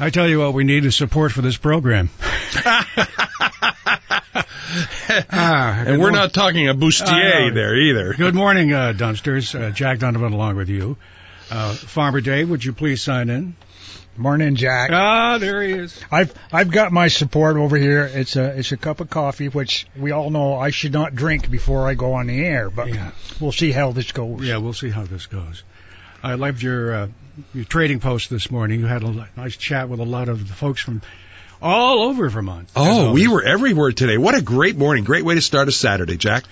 I tell you what, we need is support for this program. ah, and we're not talking a bustier uh, there either. Good morning, uh, dumpsters. Uh, Jack Donovan along with you. Uh, Farmer Dave, would you please sign in? Morning, Jack. Ah, there he is. I've I've got my support over here. It's a it's a cup of coffee, which we all know I should not drink before I go on the air. But yeah. we'll see how this goes. Yeah, we'll see how this goes. I loved your uh, your trading post this morning. You had a nice chat with a lot of the folks from all over Vermont. Oh, we were everywhere today. What a great morning! Great way to start a Saturday, Jack.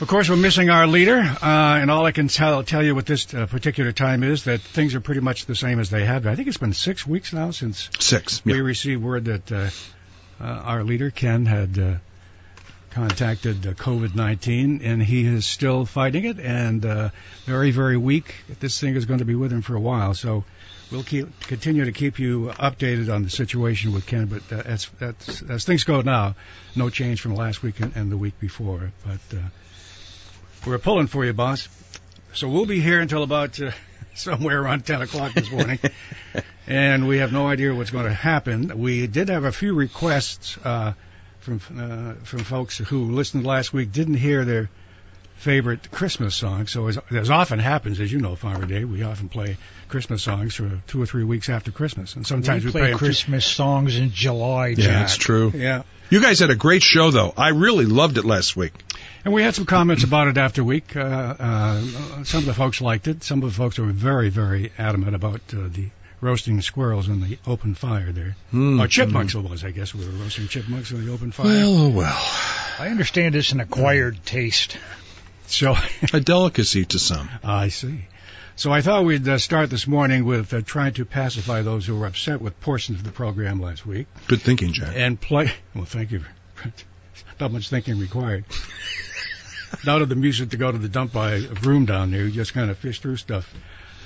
Of course, we're missing our leader, uh, and all I can tell tell you with this uh, particular time is that things are pretty much the same as they have. I think it's been six weeks now since six. We received word that uh, uh, our leader Ken had uh, contacted uh, COVID-19, and he is still fighting it, and uh, very, very weak. This thing is going to be with him for a while, so we'll keep, continue to keep you updated on the situation with Ken. But uh, as, as, as things go now, no change from last week and, and the week before. But uh, we're pulling for you, boss. So we'll be here until about uh, somewhere around 10 o'clock this morning. and we have no idea what's going to happen. We did have a few requests uh, from uh, from folks who listened last week didn't hear their favorite Christmas song. So as, as often happens, as you know, Farmer Dave, we often play Christmas songs for two or three weeks after Christmas, and sometimes we, we play Christmas songs in July. Yeah, that's true. Yeah. You guys had a great show, though. I really loved it last week. And we had some comments about it after week. Uh, uh, some of the folks liked it. Some of the folks were very, very adamant about uh, the roasting squirrels in the open fire there. Mm, or chipmunks mm. it was, I guess. We were roasting chipmunks in the open fire. Well, oh well. I understand it's an acquired taste. So a delicacy to some. I see. So I thought we'd uh, start this morning with uh, trying to pacify those who were upset with portions of the program last week. Good thinking, Jack. And play. Well, thank you. Not much thinking required. Not of the music to go to the dump by a room down there. You just kind of fish through stuff.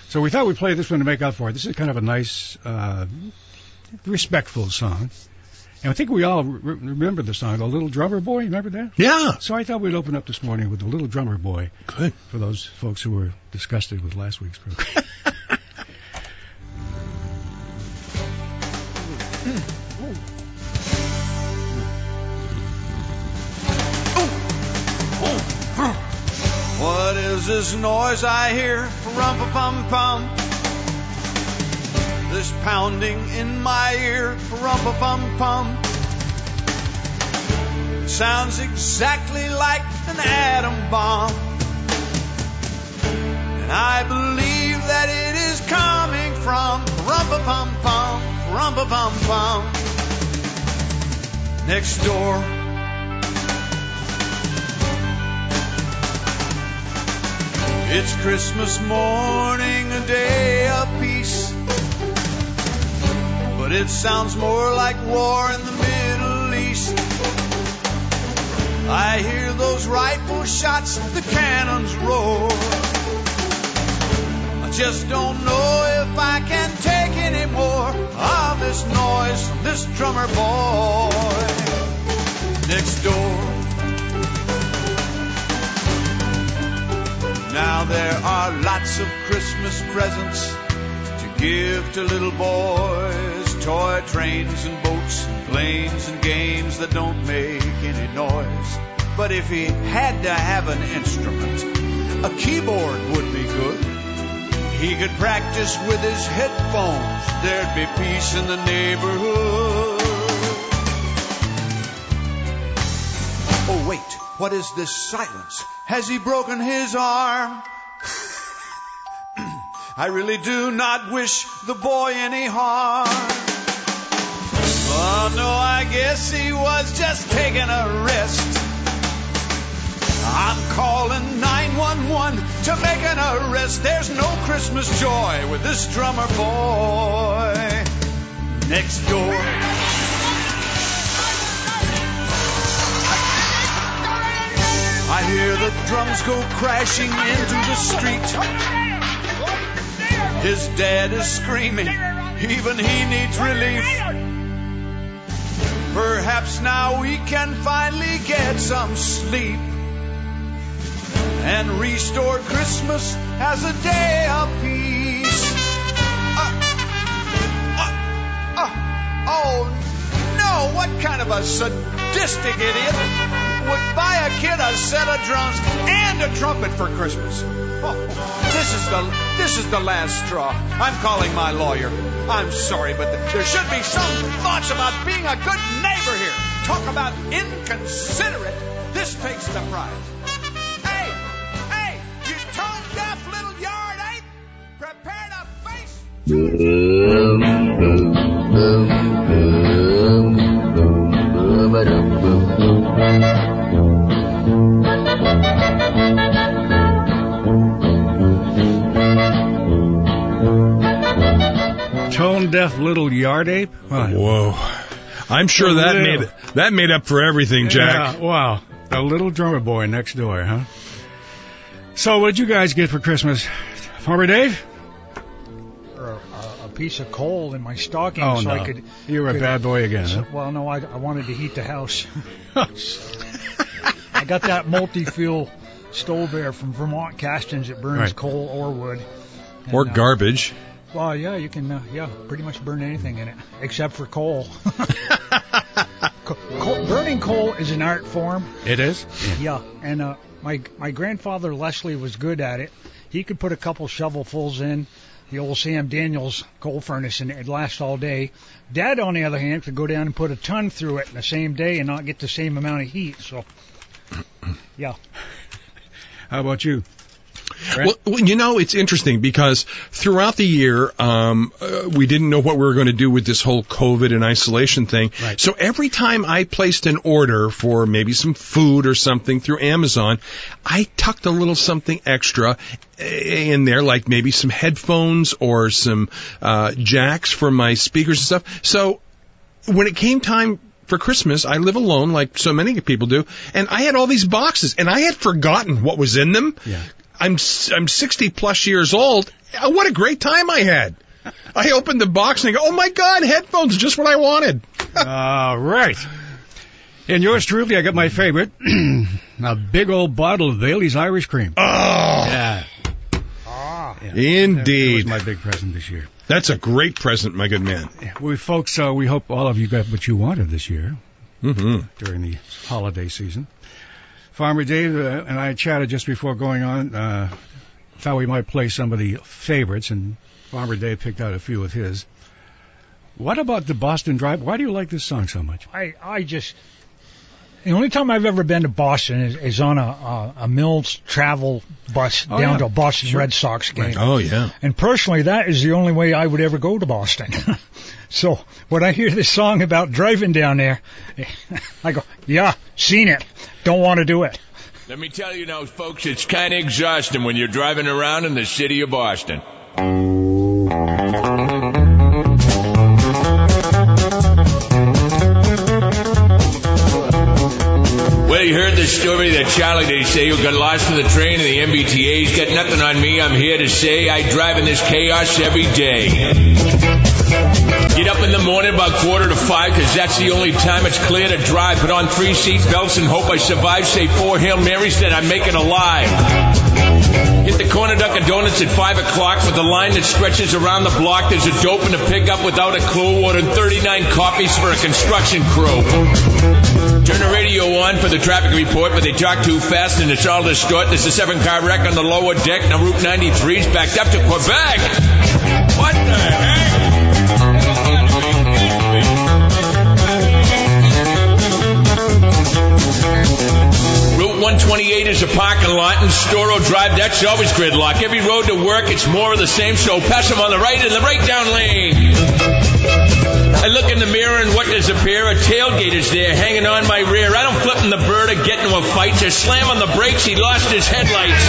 So we thought we'd play this one to make up for it. This is kind of a nice, uh, respectful song. And I think we all re- remember the song, The Little Drummer Boy. Remember that? Yeah. So I thought we'd open up this morning with The Little Drummer Boy. Good. For those folks who were disgusted with last week's program. What is this noise I hear? Rum pa pum pum. This pounding in my ear. Rum pa pum pum. Sounds exactly like an atom bomb. And I believe that it is coming from rum pa pum pum. Rum pa pum pum. Next door It's Christmas morning, a day of peace. But it sounds more like war in the Middle East. I hear those rifle shots, the cannons roar. I just don't know if I can take any more of this noise from this drummer boy next door. Now there are lots of Christmas presents to give to little boys. Toy trains and boats and planes and games that don't make any noise. But if he had to have an instrument, a keyboard would be good. He could practice with his headphones. There'd be peace in the neighborhood. What is this silence? Has he broken his arm? I really do not wish the boy any harm. Oh no, I guess he was just taking a rest. I'm calling 911 to make an arrest. There's no Christmas joy with this drummer boy next door. I hear the drums go crashing into the street. His dad is screaming, even he needs relief. Perhaps now we can finally get some sleep and restore Christmas as a day of peace. Uh, uh, uh, oh no, what kind of a sadistic idiot would buy a kid a set of drums and a trumpet for Christmas. Oh, this is the this is the last straw. I'm calling my lawyer. I'm sorry, but there should be some thoughts about being a good neighbor here. Talk about inconsiderate. This takes the prize. Hey, hey, you tone deaf little yard ape, prepare to face. Tone deaf little yard ape. Wow. Whoa. I'm sure that Little. made that made up for everything, Jack. Yeah, wow. A little drummer boy next door, huh? So, what'd you guys get for Christmas? Farmer Dave? A, a piece of coal in my stocking Oh, so no. I could. You were a bad boy again, huh? Well, no, I, I wanted to heat the house. I got that multi-fuel stove there from Vermont Castings. It burns Right. coal or wood. And, Or uh, garbage. Well, yeah, you can, uh, yeah, pretty much burn anything in it except for coal. Co- coal. Burning coal is an art form. It is? Yeah, and uh, my my grandfather Leslie was good at it. He could put a couple shovelfuls in the old Sam Daniels coal furnace, and it'd last all day. Dad, on the other hand, could go down and put a ton through it in the same day and not get the same amount of heat. So, yeah, How about you? Well, you know, it's interesting because throughout the year, um, uh, we didn't know what we were going to do with this whole COVID and isolation thing. Right. So every time I placed an order for maybe some food or something through Amazon, I tucked a little something extra eh, in there, like maybe some headphones or some uh, jacks for my speakers and stuff. So when it came time for Christmas, I live alone like so many people do, and I had all these boxes, and I had forgotten what was in them. Yeah. I'm s- I'm 60 plus years old. Uh, What a great time I had. I opened the box and I go, oh my god, headphones, just what I wanted. All right. And yours truly, I got my favorite, a big old bottle of Bailey's Irish Cream. Oh, Yeah. ah, yeah. That was indeed. my big present this year. That's a great present, my good man. We folks, uh, we hope all of you got what you wanted this year hmm during the holiday season. Farmer Dave uh, and I chatted just before going on. Uh, thought we might play some of the favorites, and Farmer Dave picked out a few of his. What about the Boston Drive? Why do you like this song so much? I I just the only time I've ever been to Boston is, is on a, a a Mills travel bus Oh, down yeah. to a Boston Sure. Red Sox game. Oh yeah. And personally, that is the only way I would ever go to Boston. so when I hear this song about driving down there, I go, yeah, seen it. Don't want to do it. Let me tell you now, folks, it's kind of exhausting when you're driving around in the city of Boston. Well, you heard the story that Charlie, they say, who got lost in the train and the MBTA's got nothing on me. I'm here to say I drive in this chaos every day. Get up in the morning about quarter to five, 'cause that's the only time it's clear to drive. Put on three seat belts and hope I survive. Say four Hail Marys that I make it alive. Hit the corner Dunkin' Donuts at 5 o'clock with a line that stretches around the block. There's a dope in a pickup without a clue. Ordered 39 coffees for a construction crew. Turn the radio on for the traffic report, but they talk too fast and it's all distort. There's a seven car wreck on the lower deck. Now Route 93's backed up to Quebec. What the heck? Route 128 is a parking lot and Storrow Drive, that's always gridlock. Every road to work, it's more of the same, so pass them on the right in the right down lane. I look in the mirror and what does appear? A tailgate is there hanging on my rear. I don't flip in the bird or get into a fight. Just slam on the brakes. He lost his headlights.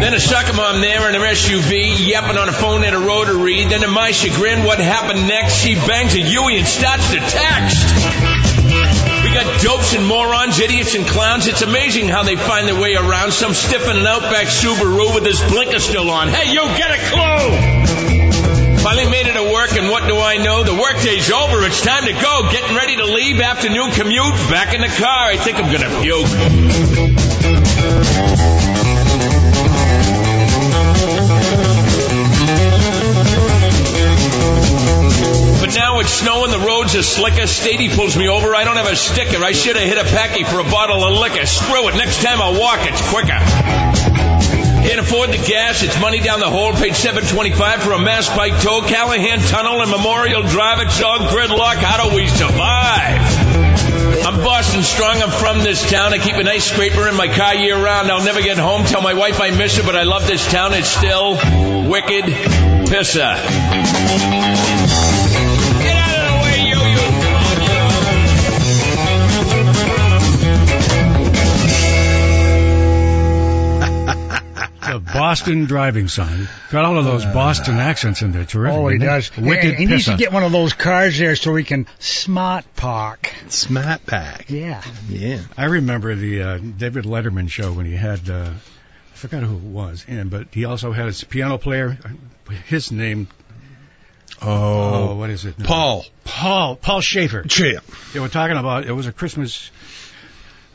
Then a sucker mom there in her SUV, yapping on a phone at a rotary. Then to my chagrin, what happened next? She bangs a and starts to text. We got dopes and morons, idiots and clowns. It's amazing how they find their way around. Some stiff in an Outback Subaru with his blinker still on. Hey, you get a clue! Finally made it to work, and what do I know? The workday's over. It's time to go. Getting ready to leave. Afternoon commute. Back in the car. I think I'm gonna puke. Now it's snowing, the roads are slicker. Stady pulls me over. I don't have a sticker. I should have hit a packy for a bottle of liquor. Screw it. Next time I'll walk. It's quicker. Can't afford the gas. It's money down the hole. Paid seven twenty-five for a Mass Pike tow. Callahan Tunnel and Memorial Drive. It's all gridlock. How do we survive? I'm Boston strong. I'm from this town. I keep a nice scraper in my car year round. I'll never get home. Tell my wife I miss her, but I love this town. It's still wicked pissa. Boston driving sign. Got all of those Boston accents in there. Terrific. Oh, he isn't it? does. Wicked he needs to pissa. get one of those cars there so he can smart park. Smart pack. Yeah. Yeah. I remember the uh, David Letterman show when he had, uh, I forgot who it was in, but he also had his piano player. His name, oh, Oh, what is it? now? Paul. Paul, Paul Shaffer. Chip. They were talking about, it was a Christmas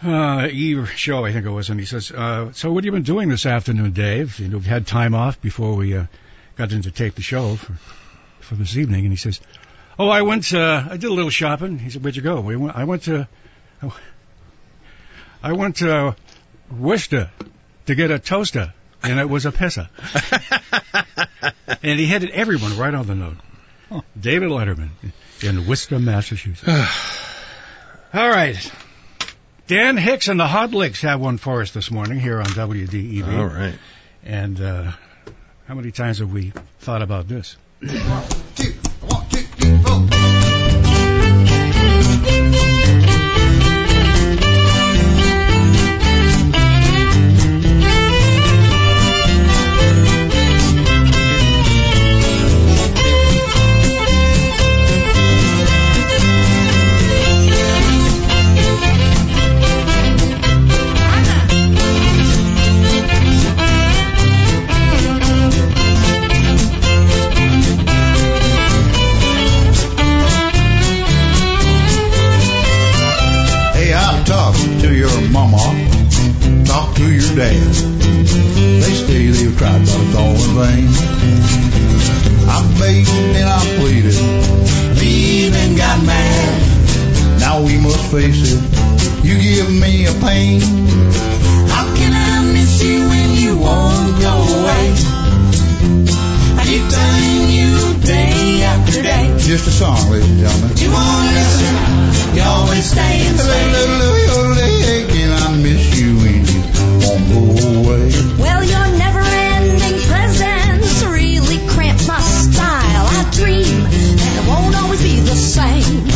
uh, Eve show, I think it was, and he says, uh, so what have you been doing this afternoon, Dave? You know, we've had time off before we uh, got in to tape the show for, for this evening, and he says, oh, I went, uh, I did a little shopping. He said, where'd you go? We went, I went to, I went to Worcester to get a toaster, and it was a pissa. and he headed everyone right on the note. David Letterman in Worcester, Massachusetts. All right. Dan Hicks and the Hot Licks have one for us this morning here on WDEV. All right. And uh, how many times have we thought about this? dad. They say they've tried, but it's all in vain. I begged and I pleaded, even got mad. Now we must face it, you give me a pain. How can I miss you when you won't go away? I keep telling you day after day. Just a song, ladies and gentlemen. You won't listen, you always stay and stay. Away? Well, your never-ending presence really cramped my style. I dream that it won't always be the same.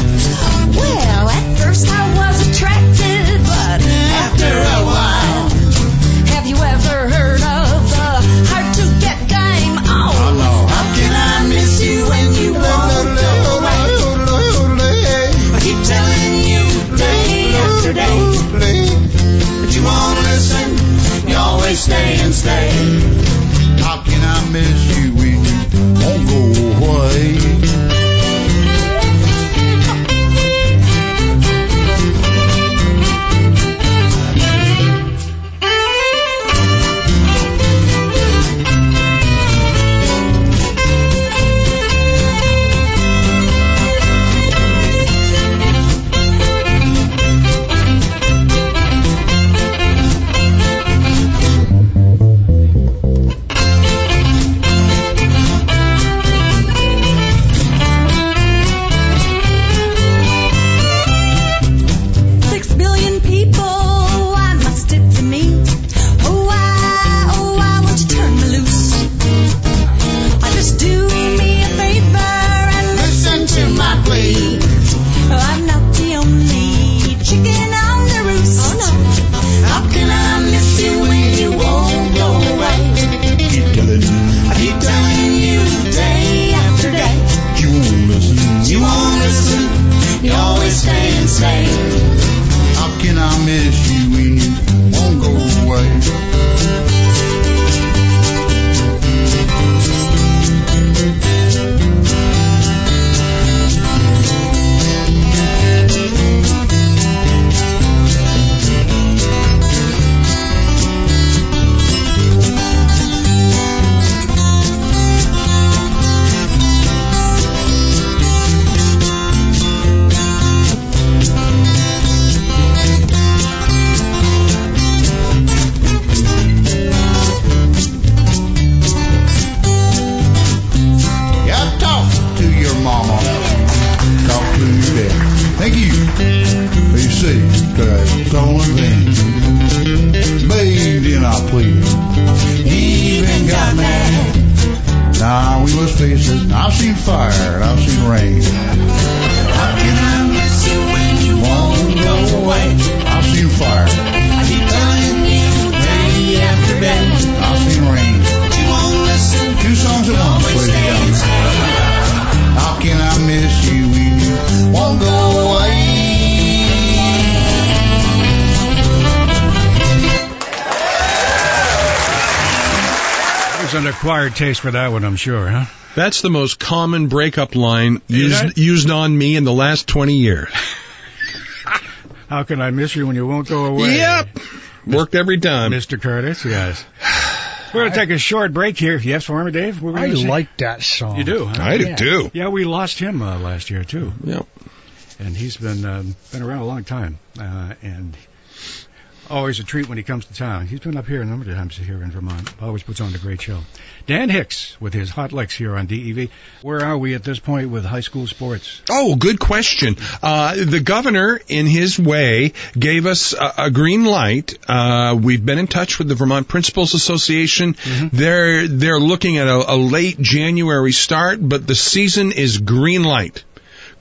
Acquired taste for that one, I'm sure, huh? That's the most common breakup line Is that- used used on me in the last 20 years. How can I miss you when you won't go away? Yep. Worked every time. Mr. Curtis, yes. We're going to take a short break here. Yes, Farmer Dave? What were you I gonna say? like that song. You do, huh? I do Yeah. too. Yeah, we lost him uh, last year, too. Yep. And he's been um, been around a long time. Uh, and always a treat when he comes to town. He's been up here a number of times here in Vermont. Always puts on a great show. Dan Hicks with his Hot Licks here on DEV. Where are we at this point with high school sports? Oh, good question. Uh, the governor, in his way, gave us a, a green light. Uh, we've been in touch with the Vermont Principals Association. They're they're looking at a, a late January start, but the season is green light.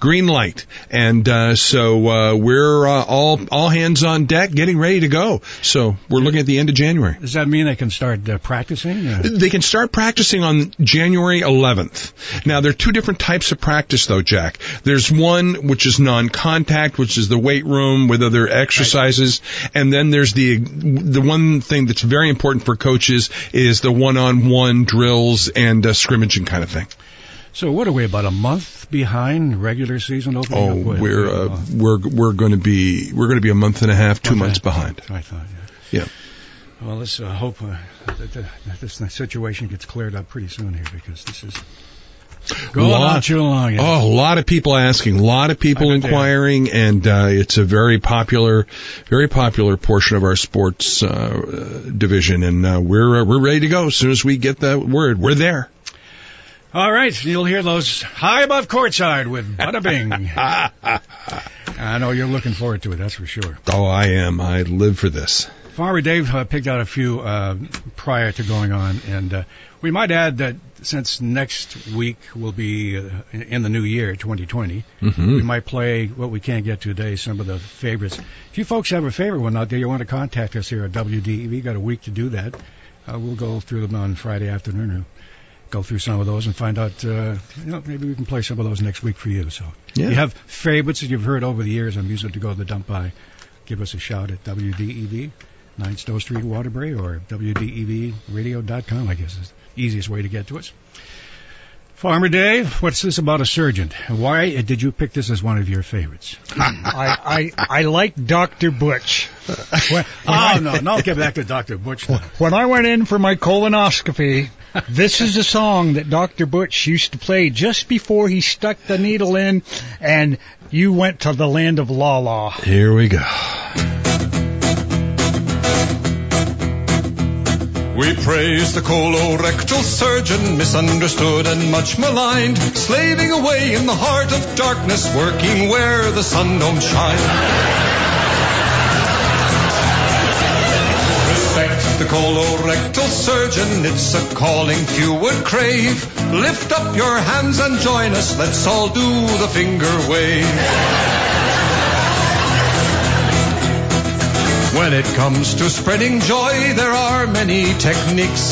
Green light, and uh, so uh, we're uh, all all hands on deck, getting ready to go. So we're looking at the end of January. Does that mean they can start uh, practicing? Uh, They can start practicing on January 11th. Now, there are two different types of practice, though, Jack. There's one which is non-contact, which is the weight room with other exercises, and then there's the the one thing that's very important for coaches is the one-on-one drills and uh, scrimmaging kind of thing. So what are we about a month behind regular season opening? Oh, we're uh, we're we're going to be we're going to be a month and a half, two months behind. I thought, yeah. Yeah. Well, let's uh, hope uh, that, that, that this situation gets cleared up pretty soon here because this is going Lot- on too long. yeah. Oh, a lot of people asking, a lot of people inquiring, and uh, it's a very popular, very popular portion of our sports uh, uh, division, and uh, we're uh, we're ready to go as soon as we get the word. We're there. All right, you'll hear those high above courtside with Bada Bing. I know you're looking forward to it, that's for sure. Oh, I am. I live for this. Farmer Dave uh, picked out a few uh, prior to going on, and uh, we might add that since next week will be uh, in the new year, 2020, Mm-hmm. we might play what we can't get today, some of the favorites. If you folks have a favorite one out there, you want to contact us here at WDEV, got a week to do that. Uh, we'll go through them on Friday afternoon go through some of those and find out, uh, you know, maybe we can play some of those next week for you. So Yeah. you have favorites that you've heard over the years. I'm using to go to the dump by. Give us a shout at WDEV, 9 Stowe Street, Waterbury, or WDEVradio.com, I guess is the easiest way to get to us. Farmer Dave, what's this about a surgeon? Why did you pick this as one of your favorites? I, I I like Dr. Butch. When, when Oh, I- no, no, get back to Dr. Butch. now. When I went in for my colonoscopy, this is a song that Dr. Butch used to play just before he stuck the needle in and you went to the land of La La. Here we go. We praise the colorectal surgeon, misunderstood and much maligned, slaving away in the heart of darkness, working where the sun don't shine. The colorectal surgeon, it's a calling few would crave. Lift up your hands and join us, let's all do the finger wave. When it comes to spreading joy, there are many techniques.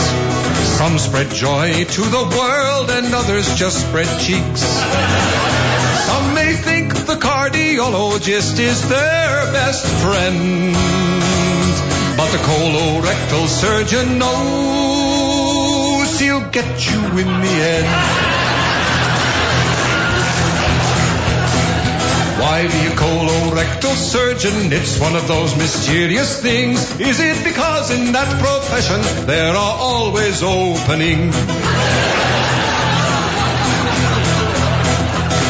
Some spread joy to the world and others just spread cheeks. Some may think the cardiologist is their best friend. But the colorectal surgeon knows he'll get you in the end. Why be a colorectal surgeon? It's one of those mysterious things. Is it because in that profession there are always openings?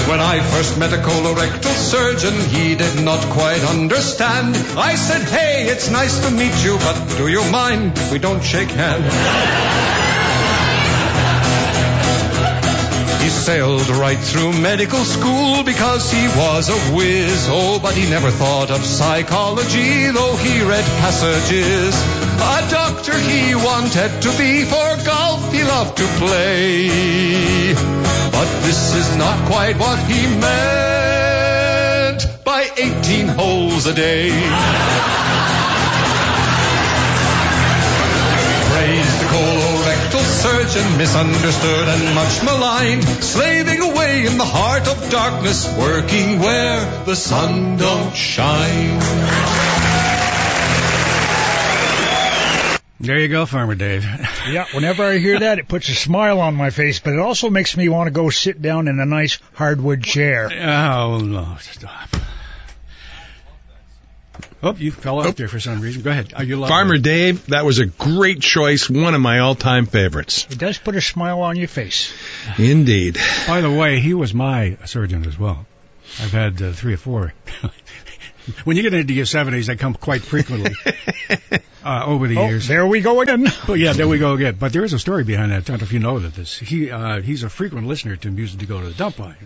When I first met a colorectal surgeon, he did not quite understand. I said, hey, it's nice to meet you, but do you mind we don't shake hands? He sailed right through medical school because he was a whiz. Oh, but he never thought of psychology, though he read passages. A doctor he wanted to be, for golf he loved to play. But this is not quite what he meant by 18 holes a day. Praised the colorectal surgeon, misunderstood and much maligned, slaving away in the heart of darkness, working where the sun don't shine. There you go, Farmer Dave. Yeah, whenever I hear that, it puts a smile on my face, but it also makes me want to go sit down in a nice hardwood chair. Oh no, stop. Oh, you fell off there for some reason. Go ahead. Are you loving Farmer it? Dave, that was a great choice, one of my all-time favorites. It does put a smile on your face. Indeed. By the way, he was my surgeon as well. I've had uh, three or four. when you get into your seventies, they come quite frequently uh, over the Oh, years. there we go again. But yeah, there we go again. But there is a story behind that. I don't know if you know that this. He uh, he's a frequent listener to music to go to the dump line.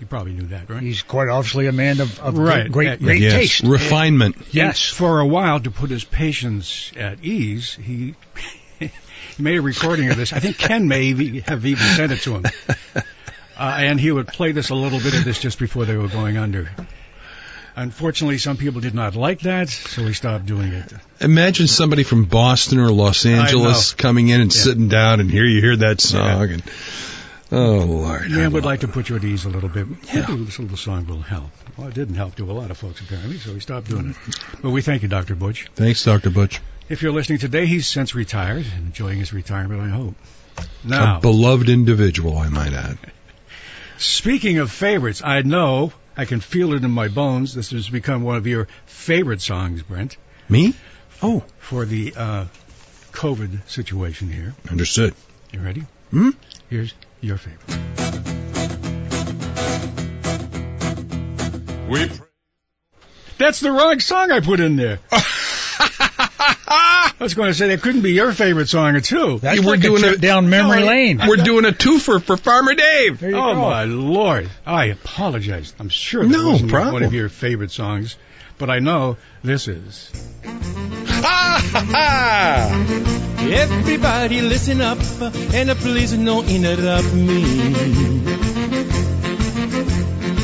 You probably knew that, right? He's quite obviously a man of, of Right. great, great, great yes. taste. Refinement. Yes. For a while, to put his patients at ease, he he made a recording of this. I think Ken may have even sent it to him. Uh, and he would play this a little bit of this just before they were going under. Unfortunately, some people did not like that, so we stopped doing it. Imagine somebody from Boston or Los Angeles coming in and Yeah. sitting down and here you hear that song and oh Lord. Yeah, would like to put you at ease a little bit. Maybe this little song will help. Well, it didn't help to a lot of folks apparently, so we stopped doing it. But we thank you, Dr. Butch. Thanks, Dr. Butch. If you're listening today, he's since retired, enjoying his retirement, I hope. Now, A beloved individual, I might add. Speaking of favorites, I know I can feel it in my bones. This has become one of your favorite songs, Brent, Me? Oh, for the uh, COVID situation here. understood. You ready? Hmm? Here's your favorite. We That's the wrong song I put in there. I was going to say that couldn't be your favorite song, too. That's We're like doing a trip a- down memory No, lane. We're doing a twofer for Farmer Dave. There you Oh go. my lord! I apologize. I'm sure that No wasn't problem. one of your favorite songs, but I know this is. Ah, Everybody listen up and please don't interrupt me.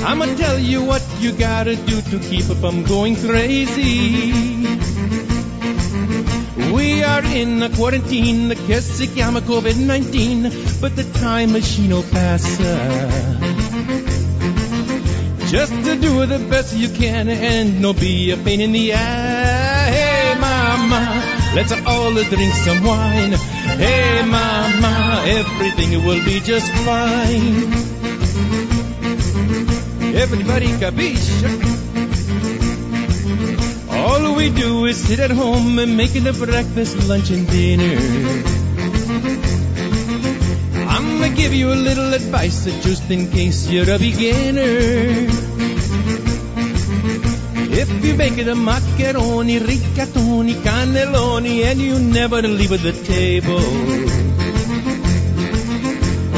I'ma tell you what you gotta do to keep up from going crazy. We are in a quarantine, que se llama COVID-19, but the time machine will pass. Uh, just to do the best you can and no be a pain in the ass. Hey mama, let's all drink some wine. Hey mama, everything will be just fine. Everybody capiche? We do is sit at home and making the breakfast, lunch, and dinner. I'm gonna give you a little advice just in case you're a beginner. If you make it a macaroni, rigatoni, cannelloni, and you never leave the table,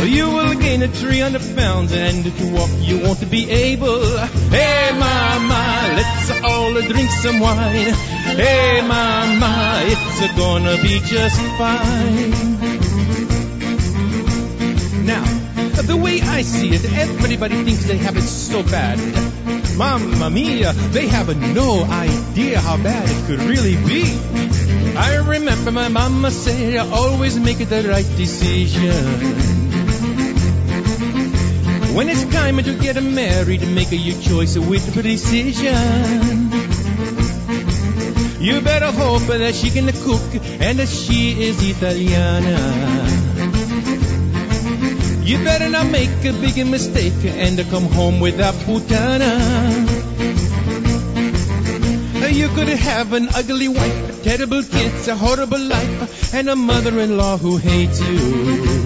you will gain a 300 pounds, and to walk you want to be able. Hey, mama, let's all drink some wine. Hey, mama, it's gonna be just fine. Now, the way I see it, everybody thinks they have it so bad. Mamma mia, they have no idea how bad it could really be. I remember my mama said, always make the right decision. When it's time to get married, make your choice with precision. You better hope that she can cook and that she is Italiana. You better not make a big mistake and come home with a putana. You could have an ugly wife, terrible kids, a horrible life, and a mother-in-law who hates you.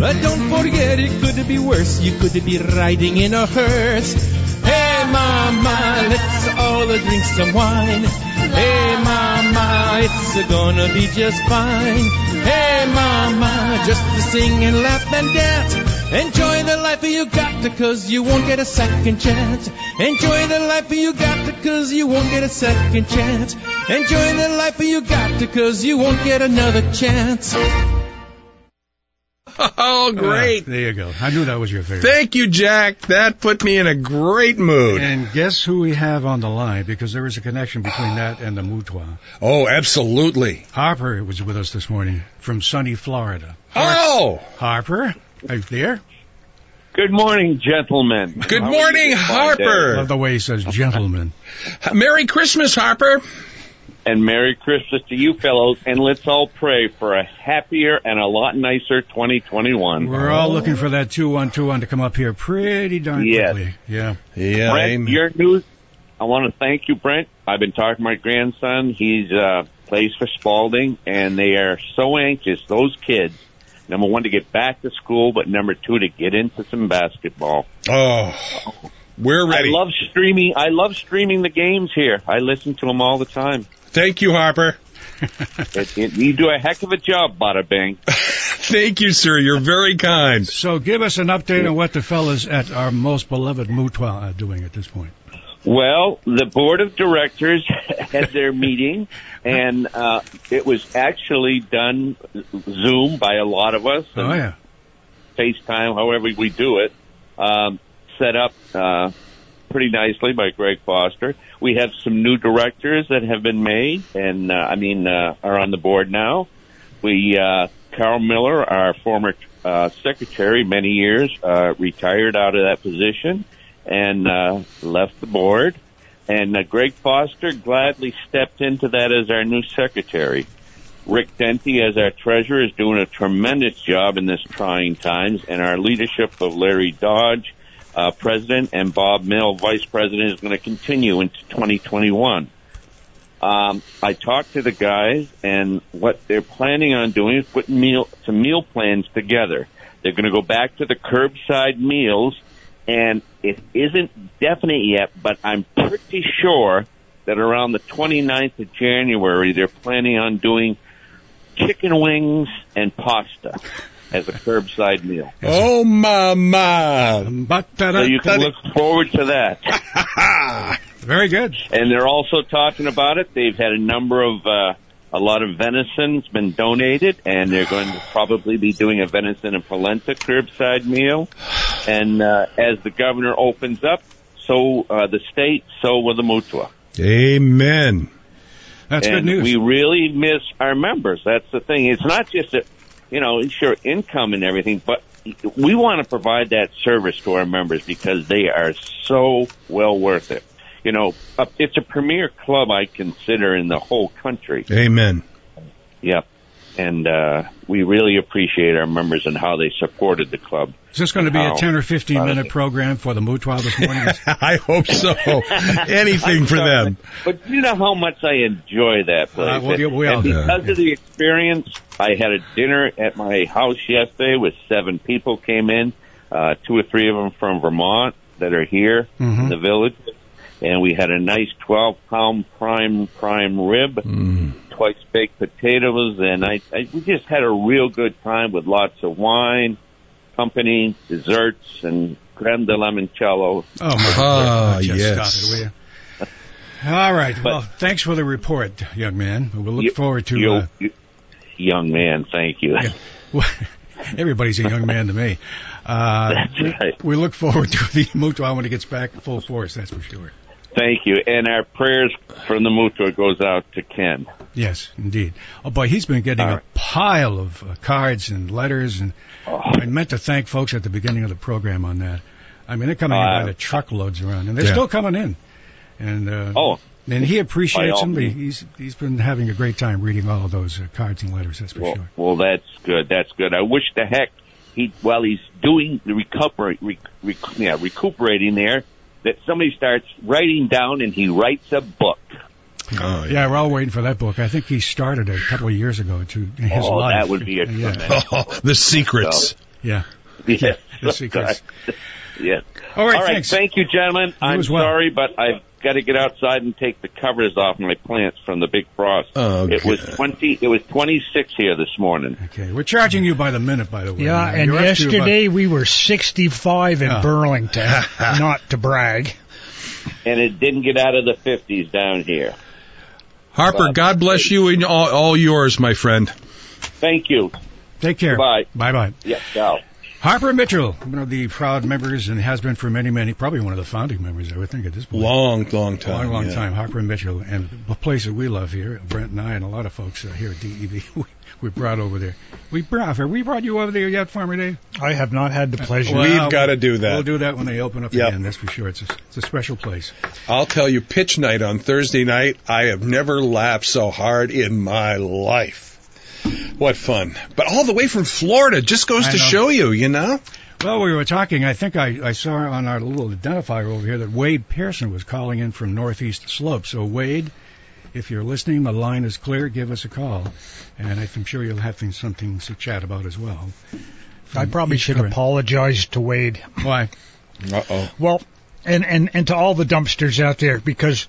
But don't forget, it could be worse. You could be riding in a hearse. Hey, mama, let's all drink some wine. Hey, mama, it's gonna be just fine. Hey, mama, just to sing and laugh and dance. Enjoy the life you got cause you won't get a second chance. Enjoy the life you got cause you won't get a second chance. Enjoy the life you got cause you won't get another chance. Oh, great. Ah, there you go. I knew that was your favorite. Thank you, Jack. That put me in a great mood. And guess who we have on the line? Because there is a connection between that and the Mutuo. Oh, absolutely. Harper was with us this morning from sunny Florida. Oh, Harper, are you there? Good morning, gentlemen. good How morning, Harper. this Love the way he says gentlemen. Merry Christmas, Harper. Day? And Merry Christmas to you fellows, and let's all pray for a happier and a lot nicer 2021. We're all looking for that 2121 to come up here pretty darn Yes. quickly. Yeah. Yeah, Brent, amen. your news. I want to thank you, Brent. I've been talking to my grandson. He's uh, plays for Spaulding, and they are so anxious. Those kids, number one, to get back to school, but number two, to get into some basketball. Oh, we're ready. I love streaming. I love streaming the games here. I listen to them all the time. Thank you, Harper. It, it, you do a heck of a job, Bada Bing. Thank you, sir. You're very kind. So give us an update on what the fellas at our most beloved Mutuo are doing at this point. Well, the board of directors had their meeting, and uh, it was actually done Zoom by a lot of us, and Oh, yeah. FaceTime, however we do it, um, set up uh, pretty nicely by Greg Foster. We have some new directors that have been made, and uh, I mean uh, are on the board now. We uh, Carl Miller, our former uh, secretary, many years, uh, retired out of that position and uh, left the board. And uh, Greg Foster gladly stepped into that as our new secretary. Rick Denty, as our treasurer, is doing a tremendous job in this trying times, and our leadership of Larry Dodge, uh, president, and Bob Mill, vice president, is going to continue into 2021. Um, I talked to the guys, and what they're planning on doing is putting meal, some meal plans together. They're going to go back to the curbside meals, and it isn't definite yet, but I'm pretty sure that around the 29th of January, they're planning on doing chicken wings and pasta as a curbside meal. Oh, mama. So you can look forward to that. Very good. And they're also talking about it. They've had a number of, uh, a lot of venison's been donated, and they're going to probably be doing a venison and polenta curbside meal. And uh, as the governor opens up, so uh, the state, so will the Mutuo. Amen. That's and good news. We really miss our members. That's the thing. It's not just a, you know, sure income and everything, but we want to provide that service to our members because they are so well worth it. You know, it's a premier club I consider in the whole country. Amen. Yep. And uh, we really appreciate our members and how they supported the club. Is this going to be a 10 or 15 minute program for the Mutuo this morning? I hope so. Anything for them. But you know how much I enjoy that place. Uh, well, yeah, we all and do. because of the experience, I had a dinner at my house yesterday with seven people came in, uh, two or three of them from Vermont that are here Mhm. in the village. And we had a nice 12 pound prime, prime rib, twice baked potatoes, and I, I, we just had a real good time with lots of wine, company, desserts, and creme de limoncello. Oh, my Ah, God. Just yes. stop it, will you? All right. well, thanks for the report, young man. We'll look You- forward to. you- Uh, you- young man, thank you. everybody's a young man to me. Uh, That's right. we look forward to the Mutuo when it gets back full force. That's for sure. Thank you. And our prayers from the Mutuo goes out to Ken. Yes, indeed. Oh boy, he's been getting All a pile of uh, cards and letters, and Oh. I meant to thank folks at the beginning of the program on that. I mean, they're coming in by Uh, the truckloads around, and they're Yeah. still coming in. And uh, Oh, and he appreciates them. He- He's he's been having a great time reading all of those uh, cards and letters. That's for well, sure. well, that's good. That's good. I wish the heck he, while he's doing the recovery, rec, rec, yeah, recuperating there, that somebody starts writing down and he writes a book. Oh, Yeah, we're all waiting for that book. I think he started it a couple of years ago to his oh, life. that would be a yeah. tremendous. Oh, the secrets. yeah. Yes. The secrets. Yes. All right, All right. thanks. Thank you, gentlemen. I'm well. sorry, but I've got to get outside and take the covers off my plants from the big frost. Oh, It was 20. It was 26 here this morning. Okay, we're charging you by the minute, by the way. Yeah, Now, and you're up to about- yesterday we were 65 in Oh. Burlington. not to brag. and it didn't get out of the 50s down here. Harper, Bob. God bless you and all, all yours, my friend. Thank you. Take care. Bye. Bye bye. Yeah, ciao. Harper Mitchell, one of the proud members and has been for many, many, probably one of the founding members, I would think, at this point. Long, long time. long, long yeah. time. Harper Mitchell, and a place that we love here, Brent and I, and a lot of folks uh, here at DEV, we, we brought over there. We brought, have we brought you over there yet, Farmer Dave? I have not had the pleasure. Well, We've got to do that. We'll do that when they open up Yep. again. That's for sure. It's a, it's a special place. I'll tell you, pitch night on Thursday night, I have never laughed so hard in my life. What fun. But all the way from Florida just goes I to know. show you, you know? Well, we were talking. I think I, I saw on our little identifier over here that Wade Pearson was calling in from Northeast Slope. So, Wade, if you're listening, the line is clear. Give us a call, and I'm sure you'll have some things, something to chat about as well. I probably Each should current. Apologize to Wade. Why? Uh oh. Well, and, and, and to all the dumpsters out there, because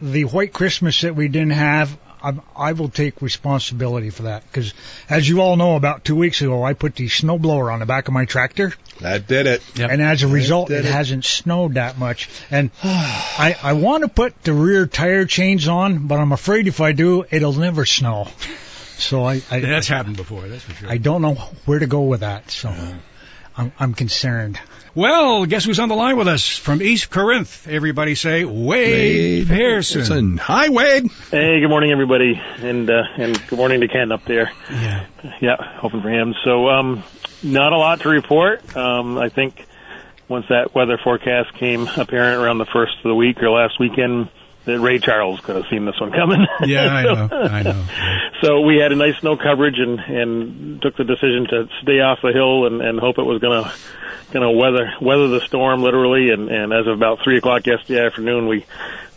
the white Christmas that we didn't have, I, I will take responsibility for that. Because as you all know, about two weeks ago, I put the snowblower on the back of my tractor, That did it. Yep. and as a result, did it, it. hasn't snowed that much. And I, I want to put the rear tire chains on, but I'm afraid if I do, it'll never snow. So I, I, That's happened before. That's for sure. I don't know where to go with that. So I'm, I'm concerned. well, guess who's on the line with us from East Corinth? Everybody say Wade, Pearson. Pearson. Hi, Wade. Hey, good morning, everybody, and uh, and good morning to Ken up there. Yeah. Yeah, hoping for him. So, um, not a lot to report. Um, I think once that weather forecast came apparent around the first of the week or last weekend, that Ray Charles could have seen this one coming. Yeah, I know. I know. So we had a nice snow coverage and and took the decision to stay off the hill and and hope it was gonna gonna weather weather the storm literally. And and as of about three o'clock yesterday afternoon, we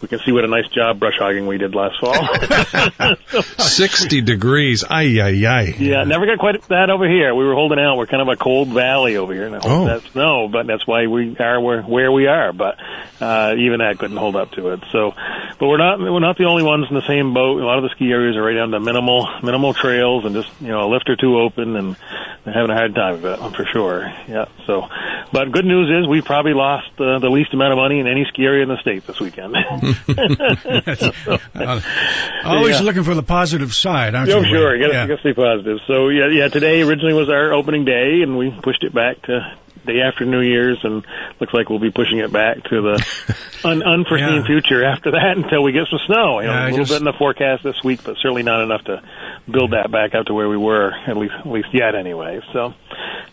we can see what a nice job brush hogging we did last fall. 60 degrees. Ay, ay, ay. Yeah, never got quite that over here. We were holding out. We're kind of a cold valley over here. Now, Oh. that's snow, but that's why we are where, where we are. But uh, even that couldn't hold up to it. So, but we're not we're not the only ones in the same boat. A lot of the ski areas are right down to minimal minimal trails and just you know a lift or two open, and they're having a hard time of it for sure. Yeah. So, but good news is we probably lost uh, the least amount of money in any ski area in the state this weekend. Always Yeah. looking for the positive side, aren't Oh, you? sure. You gotta, yeah. you gotta stay positive. So yeah, yeah. Today originally was our opening day, and we pushed it back to day after New Year's, and looks like we'll be pushing it back to the un- unforeseen Yeah. future after that until we get some snow. You know, Yeah, a little just- bit in the forecast this week, but certainly not enough to build that back up to where we were at least at least yet anyway. So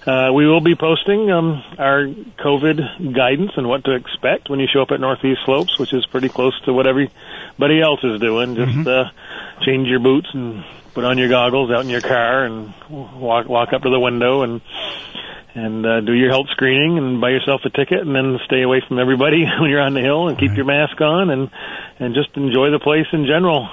uh, we will be posting um, our COVID guidance and what to expect when you show up at Northeast Slopes, which is pretty close to what everybody else is doing. Just uh, change your boots and put on your goggles out in your car and walk walk up to the window and and uh, do your health screening and buy yourself a ticket and then stay away from everybody when you're on the hill and keep Right. your mask on and and just enjoy the place in general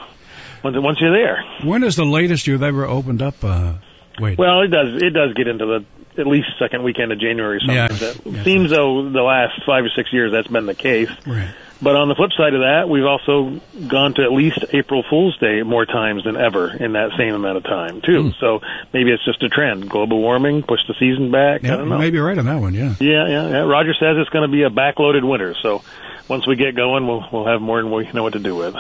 once once you're there. When is the latest you've ever opened up? Uh, Wade. Well, it does it does get into the at least second weekend of January. Yeah. Sometimes it Yeah. seems though the last five or six years that's been the case. right. But on the flip side of that, we've also gone to at least April Fool's Day more times than ever in that same amount of time too. Hmm. So maybe it's just a trend. Global warming pushed the season back. I Yeah, don't know. maybe you're right on that one. Yeah. Yeah, yeah, yeah. Roger says it's going to be a backloaded winter. So once we get going, we'll we'll have more than we know what to do with.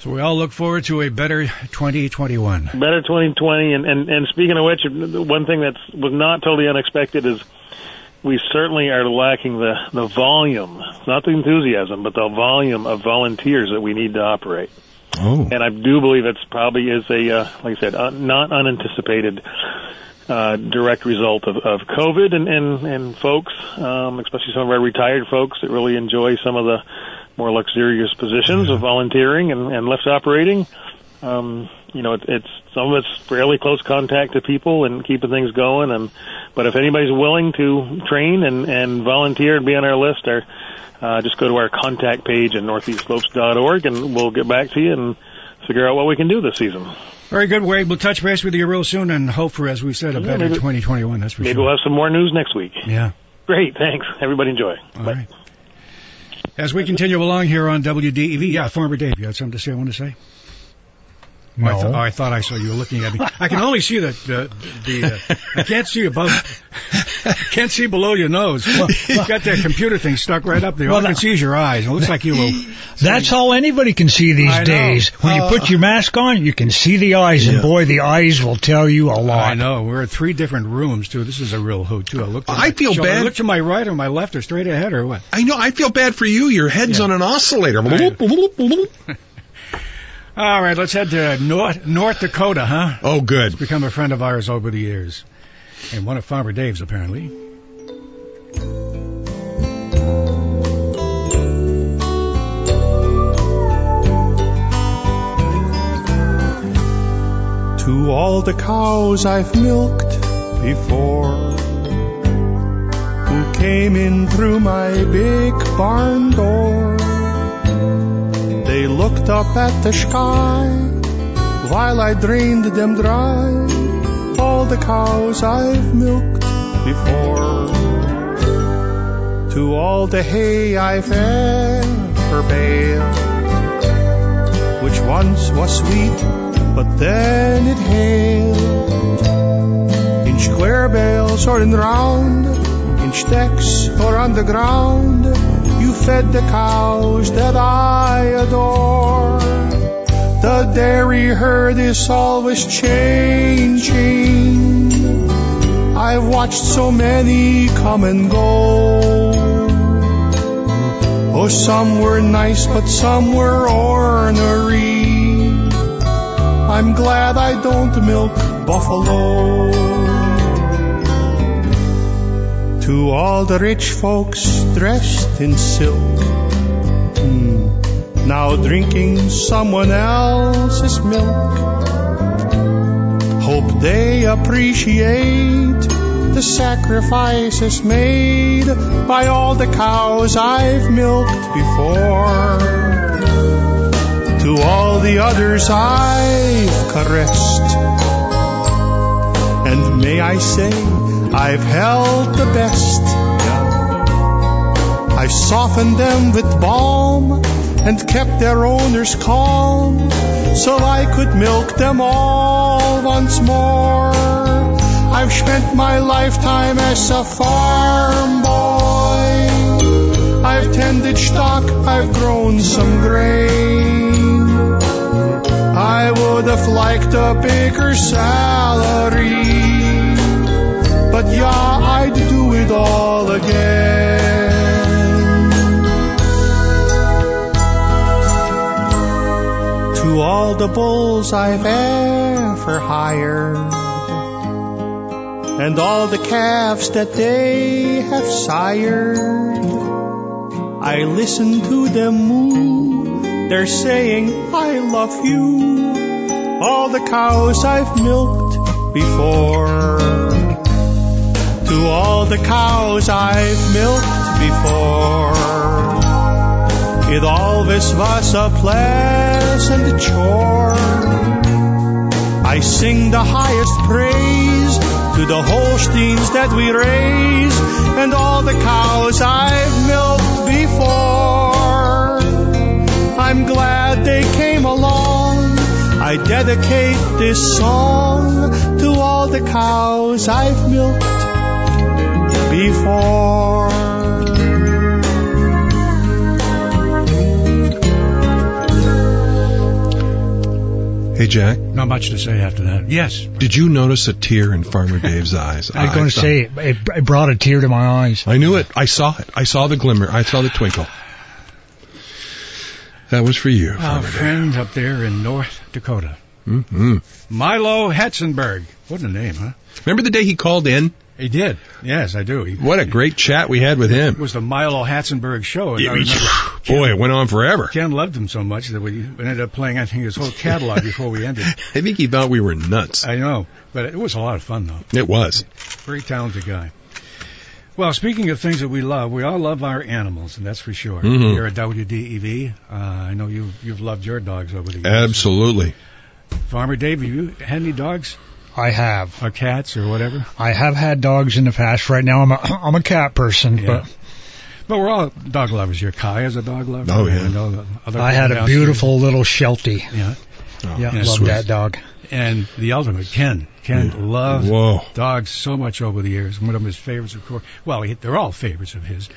So we all look forward to a better 2021. Better 2020. And and and speaking of which, one thing that was not totally unexpected is we certainly are lacking the the volume, not the enthusiasm, but the volume of volunteers that we need to operate. Oh. And I do believe it's probably is a, uh, like I said, uh, not unanticipated uh, direct result of, of COVID and, and, and folks, um, especially some of our retired folks that really enjoy some of the more luxurious positions of volunteering and, and lift operating. Um, you know, it, it's some of it's fairly close contact to people and keeping things going. And but if anybody's willing to train and, and volunteer and be on our list, our uh, just go to our contact page at northeastslopes.org and we'll get back to you and figure out what we can do this season. Very good, Wade. We'll touch base with you real soon and hope for, as we said, a Yeah, better maybe- 2021. That's for Maybe sure. we'll have some more news next week. Yeah. Great, thanks. Everybody enjoy. All right. As we continue along here on WDEV, yeah, Farmer Dave, you had something to say? I want to say. Oh, I, th- No. oh, I thought I saw you looking at me. I can only see the the, the uh, I can't see above. I can't see below your nose. you got that computer thing stuck right up there. All I can see is your eyes. It looks like you will. That's all anybody can see these I know. days. When you Uh, put your mask on, you can see the eyes, and boy, the eyes will tell you a lot. I know. We're at three different rooms too. This is a real hoot too. I look. I feel shall bad- I look to my right or my left or straight ahead or what? I know. I feel bad for you. Your head's Yeah. on an oscillator. All right, let's head to North North Dakota, huh? Oh, good. Become a friend of ours over the years, and one of Farmer Dave's apparently. To all the cows I've milked before, who came in through my big barn door. Looked up at the sky while I drained them dry. All the cows I've milked before. To all the hay I've ever baled, which once was sweet but then it hailed. In square bales or in round, in stacks or on the ground, fed the cows that I adore. The dairy herd is always changing. I've watched so many come and go. Oh, some were nice, but some were ornery. I'm glad I don't milk buffalo. To all the rich folks dressed in silk, hmm, now drinking someone else's milk. Hope they appreciate the sacrifices made by all the cows I've milked before to all the others I've caressed. And may I say, I've held the best. I've softened them with balm and kept their owners calm so I could milk them all once more. I've spent my lifetime as a farm boy. I've tended stock, I've grown some grain. I would have liked a bigger salary, but yeah, I'd do it all again. To all the bulls I've ever hired, and all the calves that they have sired. I listen to them moo. They're saying, I love you. All the cows I've milked before. To all the cows I've milked before. It always was a pleasant chore. I sing the highest praise to the Holsteins that we raise and all the cows I've milked before. I'm glad they came along. I dedicate this song to all the cows I've milked before. Hey, Jack, Not much to say after that. Yes. did you notice a tear in Farmer Dave's eyes? I'm going to say, it, it brought a tear to my eyes. I knew it. I saw it. I saw the glimmer. I saw the twinkle. That was for you, Our Farmer Dave. friend up there in North Dakota, hmm Milo Hetzenberg. What a name, huh? Remember the day he called in? He did. Yes, I do. He, What a great chat we had with him. it was the Milo Hatzenberg show. I remember Boy, it went on forever. Ken loved him so much that we ended up playing, I think, his whole catalog before we ended. I think he thought we were nuts. I know, but it was a lot of fun, though. It was. Very talented guy. Well, speaking of things that we love, we all love our animals, and that's for sure. Mhm. Here at WDEV, uh, I know you've, you've loved your dogs over the years. Absolutely. Farmer Dave, have you had any dogs? I have. or cats or whatever. I have had dogs in the past. Right now, I'm a I'm a cat person, Yeah. but But we're all dog lovers. Your Kai is a dog lover. Oh, yeah. I other I had a downstairs. beautiful little Sheltie. Yeah. Oh, Yeah, yeah, loved that dog. And the ultimate, Ken. Ken loved Whoa. dogs so much over the years. One of his favorites, of course. Well, he, they're all favorites of his.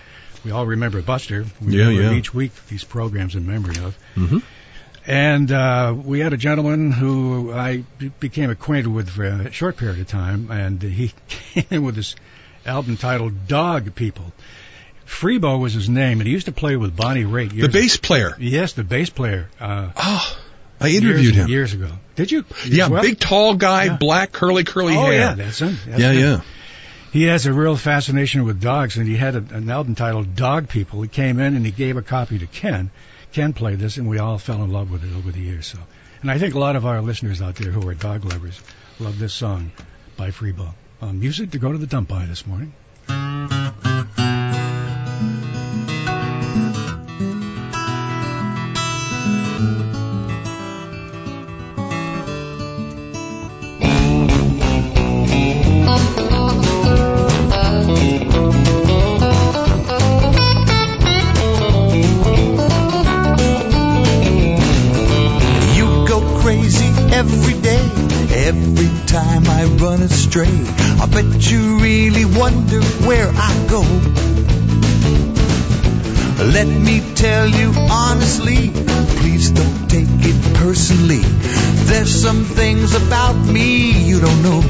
We all remember Buster. We Yeah, remember yeah. Each week, these programs in memory of. Mhm. And uh, we had a gentleman who I became acquainted with for a short period of time, and he came in with this album titled Dog People. Freebo was his name, and he used to play with Bonnie Raitt. The bass player. Yes, the bass player. Uh, Oh, I interviewed years, him. years ago. Did you? You Yeah, well? big tall guy, Yeah. black curly curly oh hair. yeah, that's him. That's yeah, him. yeah. He has a real fascination with dogs, and he had a, an album titled Dog People. He came in and he gave a copy to Ken. Ken played this, and we all fell in love with it over the years. So, and I think a lot of our listeners out there who are dog lovers love this song by Freebo. Um, music to go to the dump by this morning. Every day, every time I run astray. I bet you really wonder where I go. Let me tell you honestly, please don't take it personally. There's some things about me you don't know.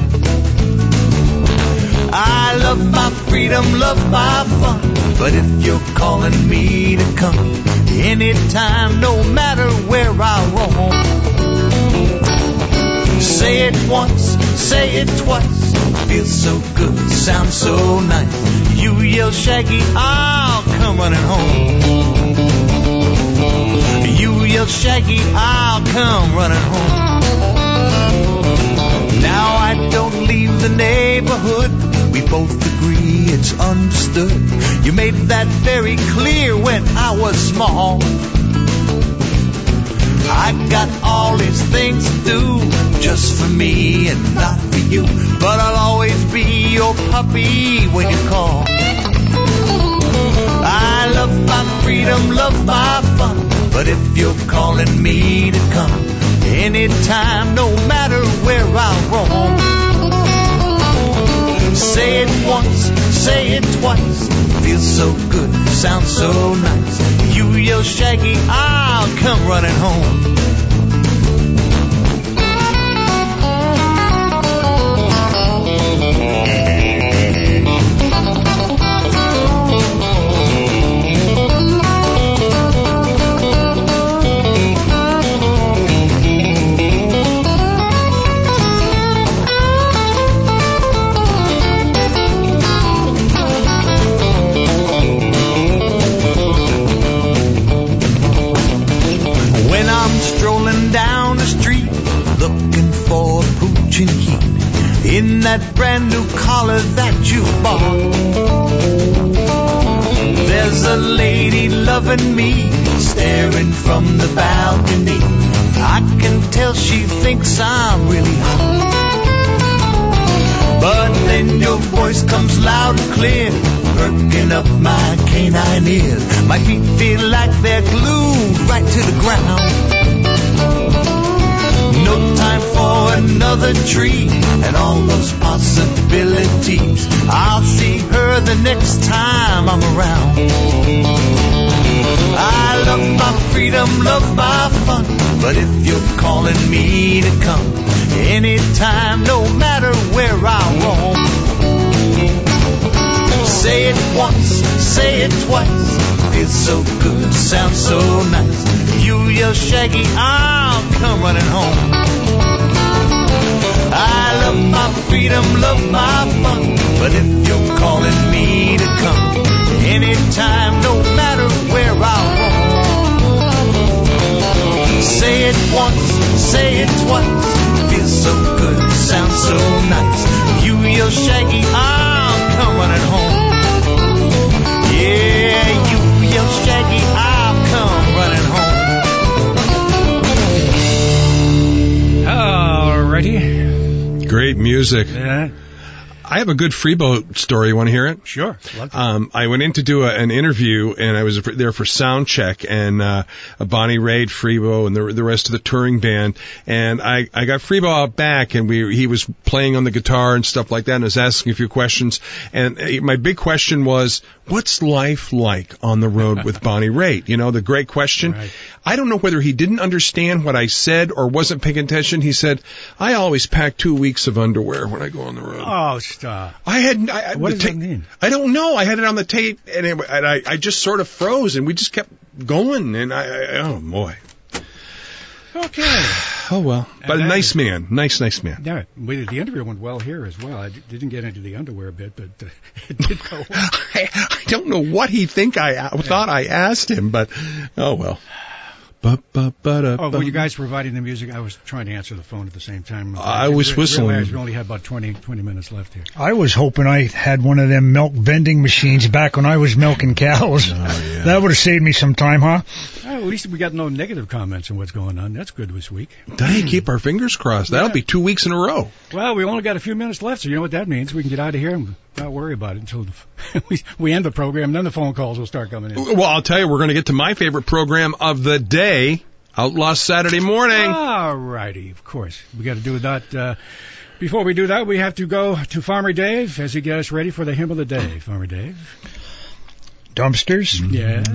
I love my freedom, love my fun. But if you're calling me to come anytime, no matter where I roam, say it once, say it twice. Feels so good, sounds so nice. You yell Shaggy, I'll come running home. You yell Shaggy, I'll come running home. Now I don't leave the neighborhood. We both agree it's understood. You made that very clear when I was small. I got all these things to do just for me and not for you. But I'll always be your puppy when you call. I love my freedom, love my fun. But if you're calling me to come anytime, no matter where I roam, say it once, say it twice. Feels so good, sounds so nice. You yell Shaggy, I'll come running home. When that brand new collar that you bought. There's a lady loving me staring from the balcony. I can tell she thinks I'm really hot. But then your voice comes loud and clear, perking up my canine ears. My feet feel like they're glued right to the ground. Another tree and all those possibilities. I'll see her the next time I'm around. I love my freedom, love my fun. But if you're calling me to come anytime, no matter where I roam, say it once, say it twice. Feels so good, sounds so nice. You yell Shaggy, I'll come running home. I love my freedom, love my fun. But if you're calling me to come anytime, no matter where I roam, say it once, say it twice. Feels so good, sounds so nice. You yell Shaggy, I'm coming running home. Yeah, you yell Shaggy, I'll come running home. Alrighty. Great music. Yeah. I have a good Freebo story. You want to hear it? Sure. Um, I went in to do a, an interview, and I was there for sound check, and uh, Bonnie Raitt, Freebo, and the, the rest of the touring band. And I, I got Freebo out back, and we he was playing on the guitar and stuff like that, and I was asking a few questions. And uh, my big question was, what's life like on the road with Bonnie Raitt? You know, the great question. Right. I don't know whether he didn't understand what I said or wasn't paying attention. He said, I always pack two weeks of underwear when I go on the road. Oh, stop. I had. I, I- What does that mean? I don't know. I had it on the tape, and, it, and I, I just sort of froze, and we just kept going. And I, I oh boy. Okay. Oh well. But a nice is- man. Nice, nice man. Yeah, we, the interview went well here as well. I d- didn't get into the underwear bit, but uh, it did go well. I, I don't know what he think I thought I asked him, but oh well. Oh, ba. were you guys providing the music? I was trying to answer the phone at the same time. I was Re- whistling. realized we only had about 20, 20 minutes left here. I was hoping I had one of them milk vending machines back when I was milking cows. Oh, that would have saved me some time, huh? Well, at least we got no negative comments on what's going on. That's good this week. Hey, keep our fingers crossed. That'll Yeah. be two weeks in a row. Well, we only got a few minutes left, so you know what that means. We can get out of here and not worry about it until the, we, we end the program. And then the phone calls will start coming in. Well, I'll tell you, we're going to get to my favorite program of the day, Outlaw Saturday Morning. All righty, of course. We got to do that. Uh, before we do that, we have to go to Farmer Dave as he gets ready for the hymn of the day. Farmer Dave. Dumpsters. Yes.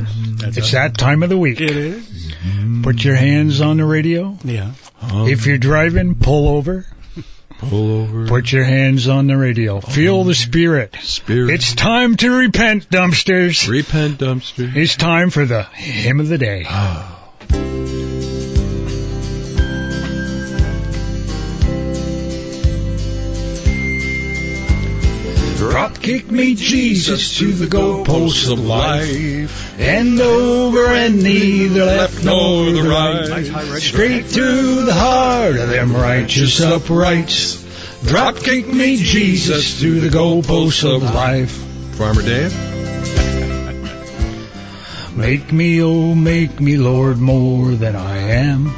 That's It's us. that time of the week. It is. Put your hands on the radio. Yeah. If you're driving, pull over. Pull over. Put your hands on the radio. Feel the spirit. Spirit. It's time to repent, dumpsters. Repent dumpster. It's time for the hymn of the day. Drop kick me, Jesus, to the goalposts of life. And over and neither left nor the right. Straight to the heart of them righteous uprights. Drop kick me, Jesus, to the goalposts of life. Farmer Dave. Make me, oh, make me, Lord, more than I am.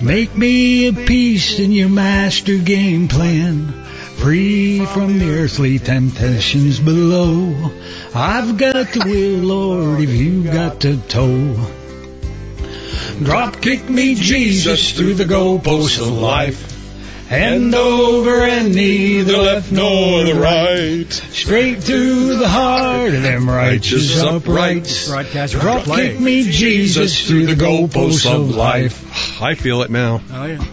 Make me a piece in your master game plan. Free from the earthly temptations below. I've got the will, Lord, if you've got to tow. Drop kick me, Jesus, through the goalposts of life. And over and neither left nor the right. Straight to the heart of them righteous uprights. Broadcast Drop kick me, Jesus, through the goalposts of life. I feel it now. Oh, yeah.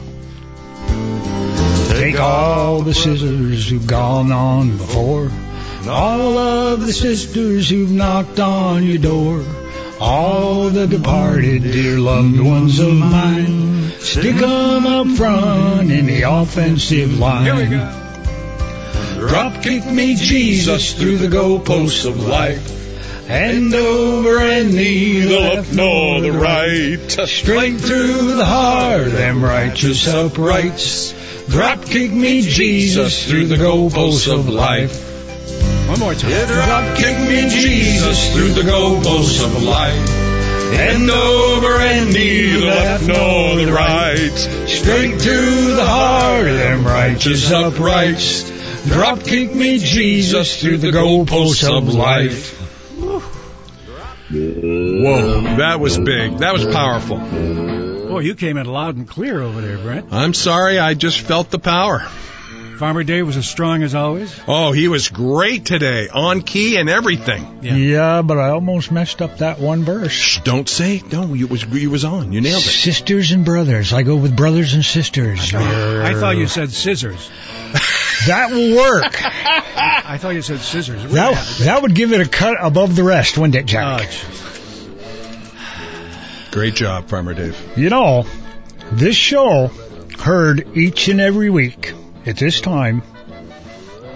Take all the scissors who've gone on before, all of the sisters who've knocked on your door, all the departed dear loved ones of mine. Stick 'em up front in the offensive line. Here we go. Drop kick me, Jesus, through the goalposts of life. And over and neither left nor the right. Straight through the heart them righteous uprights. Drop kick me, Jesus, through the goalposts of life. One more time. Drop kick me, Jesus, through the goalposts of life. And over and neither left nor the right. Straight to the heart of them righteous uprights. Drop kick me, Jesus, through the goalposts of life. Whoa, that was big. That was powerful. Boy, you came in loud and clear over there, Brent. I'm sorry, I just felt the power. Farmer Dave was as strong as always. Oh, he was great today, on key and everything. Yeah. Yeah, but I almost messed up that one verse. Shh, don't say. No, you was you was on. You nailed it. Sisters and brothers. I go with brothers and sisters. I thought you said scissors. That will work. I thought you said scissors. That, that would give it a cut above the rest, wouldn't it, Oh, Jack? jeez. Great job, Farmer Dave. You know, this show heard each and every week at this time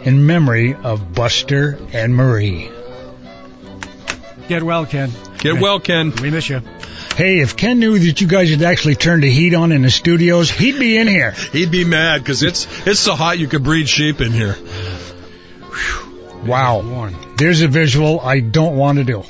in memory of Buster and Marie. Get well, Ken. Get well, Ken. We miss you. Hey, if Ken knew that you guys had actually turned the heat on in the studios, he'd be in here. He'd be mad because it's it's so hot you could breed sheep in here. Wow. There's a visual I don't want to do.